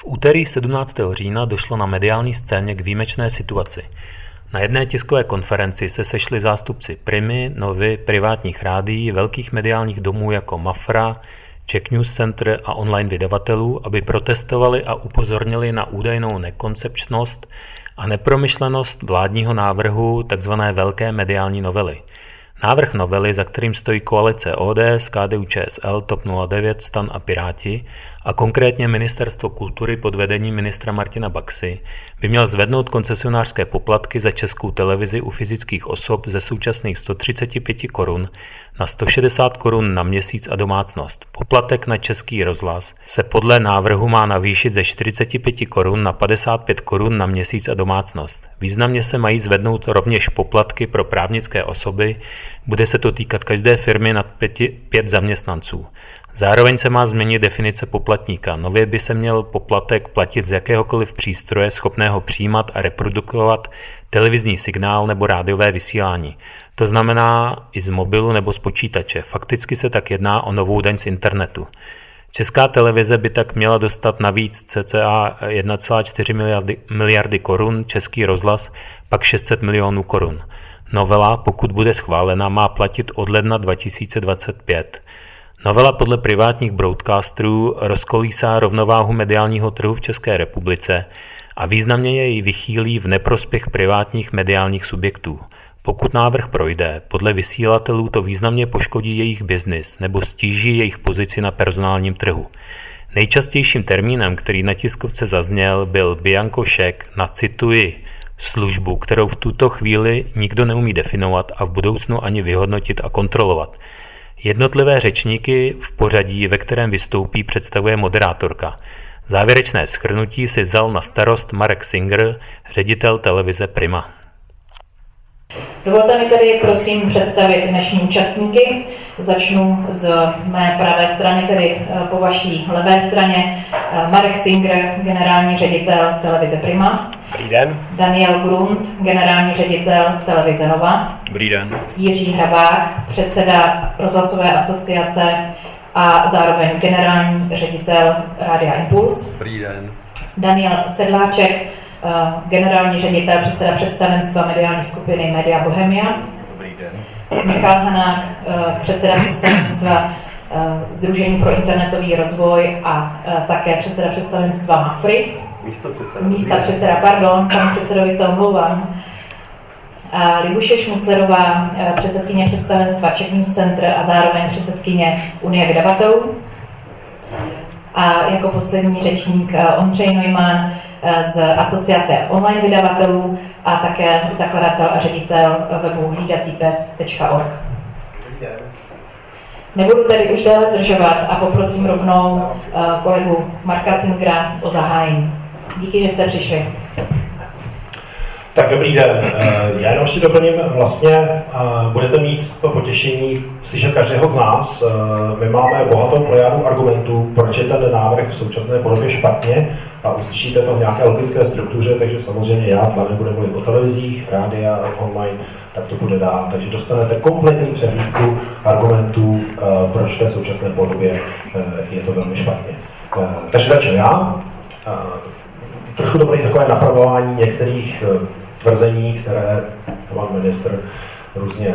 V úterý 17. října došlo na mediální scéně k výjimečné situaci. Na jedné tiskové konferenci se sešli zástupci Primy, Novy, privátních rádií, velkých mediálních domů jako Mafra, Czech News Center a online vydavatelů, aby protestovali a upozornili na údajnou nekoncepčnost a nepromyšlenost vládního návrhu tzv. velké mediální novely. Návrh novely, za kterým stojí koalice ODS, KDU-ČSL, TOP 09, STAN a Piráti, a konkrétně Ministerstvo kultury pod vedením ministra Martina Baxy, by měl zvednout koncesionářské poplatky za českou televizi u fyzických osob ze současných 135 korun na 160 korun na měsíc a domácnost. Poplatek na český rozhlas se podle návrhu má navýšit ze 45 korun na 55 korun na měsíc a domácnost. Významně se mají zvednout rovněž poplatky pro právnické osoby, bude se to týkat každé firmy nad 5 zaměstnanců. Zároveň se má změnit definice poplatníka. Nově by se měl poplatek platit z jakéhokoliv přístroje schopného přijímat a reprodukovat televizní signál nebo rádiové vysílání. To znamená i z mobilu nebo z počítače. Fakticky se tak jedná o novou daň z internetu. Česká televize by tak měla dostat navíc cca 1,4 miliardy, miliardy korun, český rozhlas pak 600 milionů korun. Novela, pokud bude schválena, má platit od ledna 2025. Novela podle privátních broadcasterů rozkolísá rovnováhu mediálního trhu v České republice a významně jej vychýlí v neprospěch privátních mediálních subjektů. Pokud návrh projde, podle vysílatelů to významně poškodí jejich biznis nebo stíží jejich pozici na personálním trhu. Nejčastějším termínem, který na tiskovce zazněl, byl Bianco šek na cituji službu, kterou v tuto chvíli nikdo neumí definovat a v budoucnu ani vyhodnotit a kontrolovat – Jednotlivé řečníky v pořadí, ve kterém vystoupí, představuje moderátorka. Závěrečné schrnutí si vzal na starost Marek Singer, ředitel televize Prima. Dovolte mi tedy prosím představit dnešní účastníky. Začnu z mé pravé strany, tedy eh, po vaší levé straně. Eh, Marek Singer, generální ředitel televize Prima. Dobrý den. Daniel Grund, generální ředitel televize Nova. Dobrý den. Jiří Hrabák, předseda rozhlasové asociace a zároveň generální ředitel Rádia Impuls. Dobrý den. Daniel Sedláček, generální ředitel, předseda představenstva mediální skupiny Media Bohemia. Dobrý den. Michal Hanák, eh, předseda představenstva Združení eh, pro internetový rozvoj a také předseda představenstva MAFRI. Místo předseda. Místa předseda, pardon, panu předsedovi se omlouvám. Libuše Šmuclerová, předsedkyně představenstva Czech News Center a zároveň předsedkyně Unie vydavatelů. A jako poslední řečník Ondřej Neumann, z asociace online vydavatelů a také zakladatel a ředitel webu hlídacípes.org. Nebudu tedy už déle zdržovat a poprosím rovnou eh, kolegu Marka Singra o zahájení. Díky, že jste přišli. Tak dobrý den. Eh, já jenom ještě doplním, vlastně eh, budete mít to potěšení slyšet každého z nás. My máme bohatou plejádu argumentů, proč je ten návrh v současné podobě špatně a uslyšíte to v nějaké logické struktuře, takže samozřejmě já s vámi budu mluvit o televizích, rádia, online, tak to bude dál. Takže dostanete kompletní přehlídku argumentů, eh, proč v té současné podobě eh, je to velmi špatně. Eh, takže začnu já. Trošku to bude takové napravování některých tvrzení, které pan ministr různě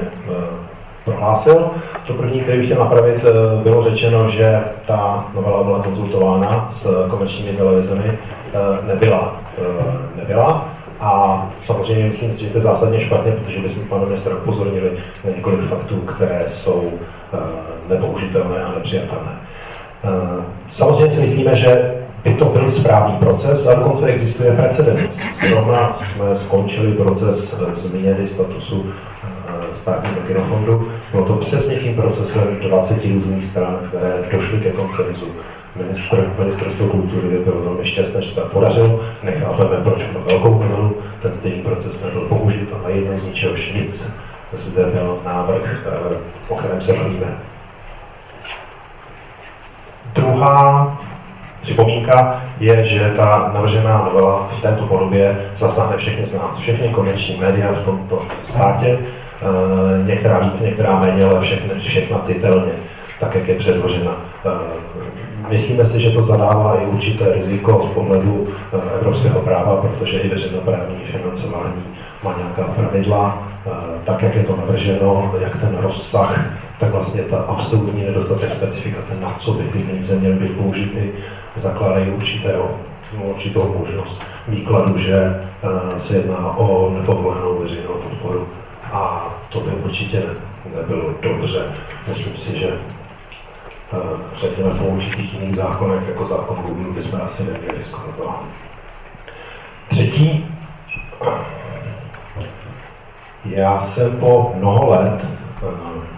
prohlásil. To první, který bych chtěl napravit, eh, bylo řečeno, že ta novela byla konzultována s komerčními televizemi. Eh, nebyla. Eh, nebyla. A samozřejmě myslím si, že to je zásadně špatně, protože bychom pana ministra upozornili na několik faktů, které jsou nepoužitelné a nepřijatelné. Samozřejmě si myslíme, že by to byl správný proces a dokonce existuje precedens. Zrovna jsme skončili proces změny statusu státního kinofondu. Bylo to přesně tím procesem 20 různých stran, které došly ke koncenzu. Ministr, ministerstvo kultury bylo velmi šťastné, že se to podařilo. Nechápeme, proč pro velkou novelu ten stejný proces nebyl použit a najednou z ničehož nic. Zde byl návrh, eh, o kterém se bavíme. Druhá připomínka je, že ta navržená novela v této podobě zasáhne všechny z nás, všechny komerční média v tomto státě, Eh, některá více, některá méně, ale všechny, všechna citelně, tak jak je předložena. Eh, myslíme si, že to zadává i určité riziko z pohledu evropského práva, protože i veřejnoprávní financování má nějaká pravidla, tak jak je to navrženo, jak ten rozsah, tak vlastně ta absolutní nedostatek specifikace, na co by ty peníze měly být použity, zakládají určitého určitou možnost výkladu, že se jedná o nepovolenou veřejnou podporu a to by určitě nebylo dobře. Myslím si, že řekněme po určitých jiných zákonech, jako zákon Google, bychom asi neměli riskovat. Třetí, já jsem po mnoho let uh,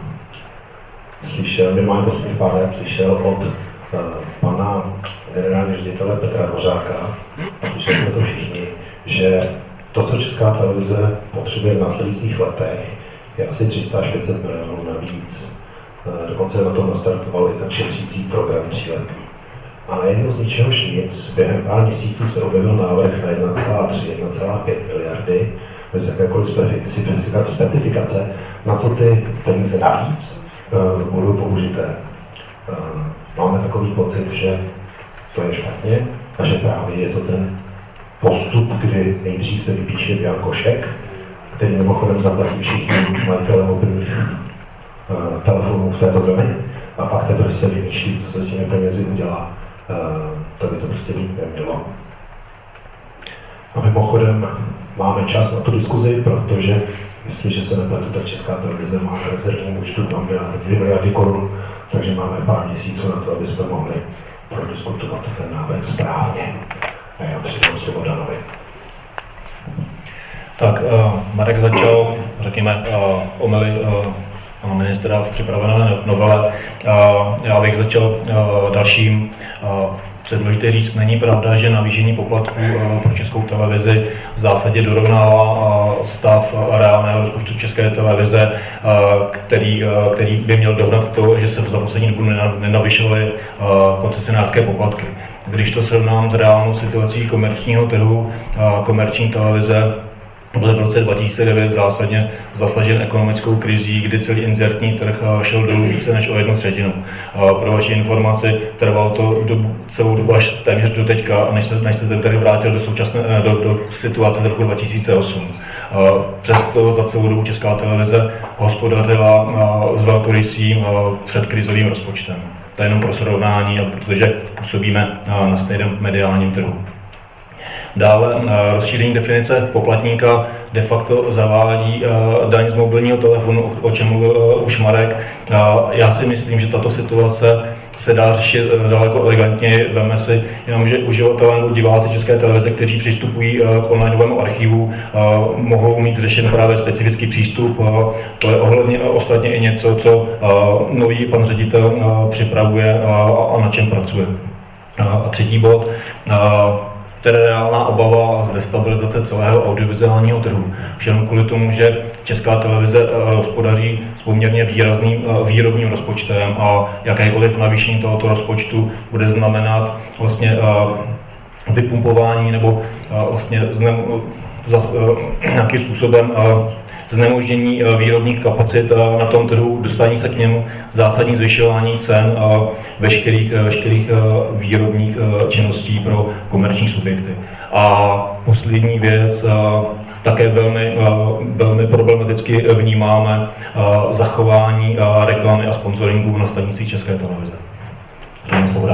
slyšel, minimálně posledních pár let slyšel od uh, pana generálního ředitele Petra Dvořáka, a slyšeli jsme to všichni, že to, co Česká televize potřebuje v následujících letech, je asi 300 až 500 milionů navíc. Uh, dokonce na tom nastartoval i ten šetřící program tříletý. A najednou z ničeho nic, během pár měsíců se objevil návrh na 1,3, 1,5 miliardy, bez jakékoliv specifikace, na co ty peníze navíc budou použité. Uh, máme takový pocit, že to je špatně a že právě je to ten postup, kdy nejdřív se vypíše Biankošek, který mimochodem zaplatí všichni majitele mobilních uh, telefonů v této zemi a pak teprve se vymýšlí, co se s těmi penězi udělá. To by to prostě být nemělo. A mimochodem máme čas na tu diskuzi, protože jestliže se nepletu, tak Česká televize má na rezervním účtu 2 miliardy korun, takže máme pár měsíců na to, aby jsme mohli prodiskutovat ten návrh správně. A já předám slovo Danovi. Tak, uh, Marek začal, řekněme, uh, omily uh, pana ministra v připravené novele. Uh, já bych začal uh, dalším uh, je důležité říct, není pravda, že navýšení poplatků eh, pro českou televizi v zásadě dorovnává eh, stav reálného rozpočtu české televize, eh, který, který by měl dohnat to, že se za poslední dobu nenavyšovaly koncesionářské poplatky. Když to srovnám s reálnou situací komerčního trhu, komerční televize byl v roce 2009 zásadně zasažen ekonomickou krizí, kdy celý inzertní trh eh, šel dolů více než o jednu třetinu. Pro vaši informaci trvalo to dobu, celou dobu až téměř do teďka, než se, než se ten trh vrátil do, současné, eh, do, do situace z roku 2008. Přesto za celou dobu Česká televize hospodařila s velkorysým předkrizovým rozpočtem. To je jenom pro srovnání, protože působíme na stejném mediálním trhu. Dále eh, rozšíření definice poplatníka de facto zavádí eh, daň z mobilního telefonu, o čem mluvil eh, už Marek. Já si myslím, že tato situace se dá řešit daleko elegantně. Veme si jenom, že uživatelé nebo diváci České televize, kteří přistupují k onlineovému archivu, mohou mít řešen právě specifický přístup. To je ohledně ostatně i něco, co nový pan ředitel připravuje a na čem pracuje. A třetí bod, je reálná obava z destabilizace celého audiovizuálního trhu. Všem kvůli tomu, že Česká televize eh, hospodaří s poměrně výrazným eh, výrobním rozpočtem a jakékoliv navýšení tohoto rozpočtu bude znamenat vlastně eh, vypumpování nebo vlastně znem, zas, nějakým způsobem znemožnění eh, výrobních kapacit eh, na tom trhu, dostání se k němu, zásadní zvyšování cen a veškerých, eh, veškerých výrobních činností pro komerční subjekty. A poslední věc, také velmi, velmi problematicky vnímáme zachování reklamy a sponsoringu na stanicích České televize. Slovo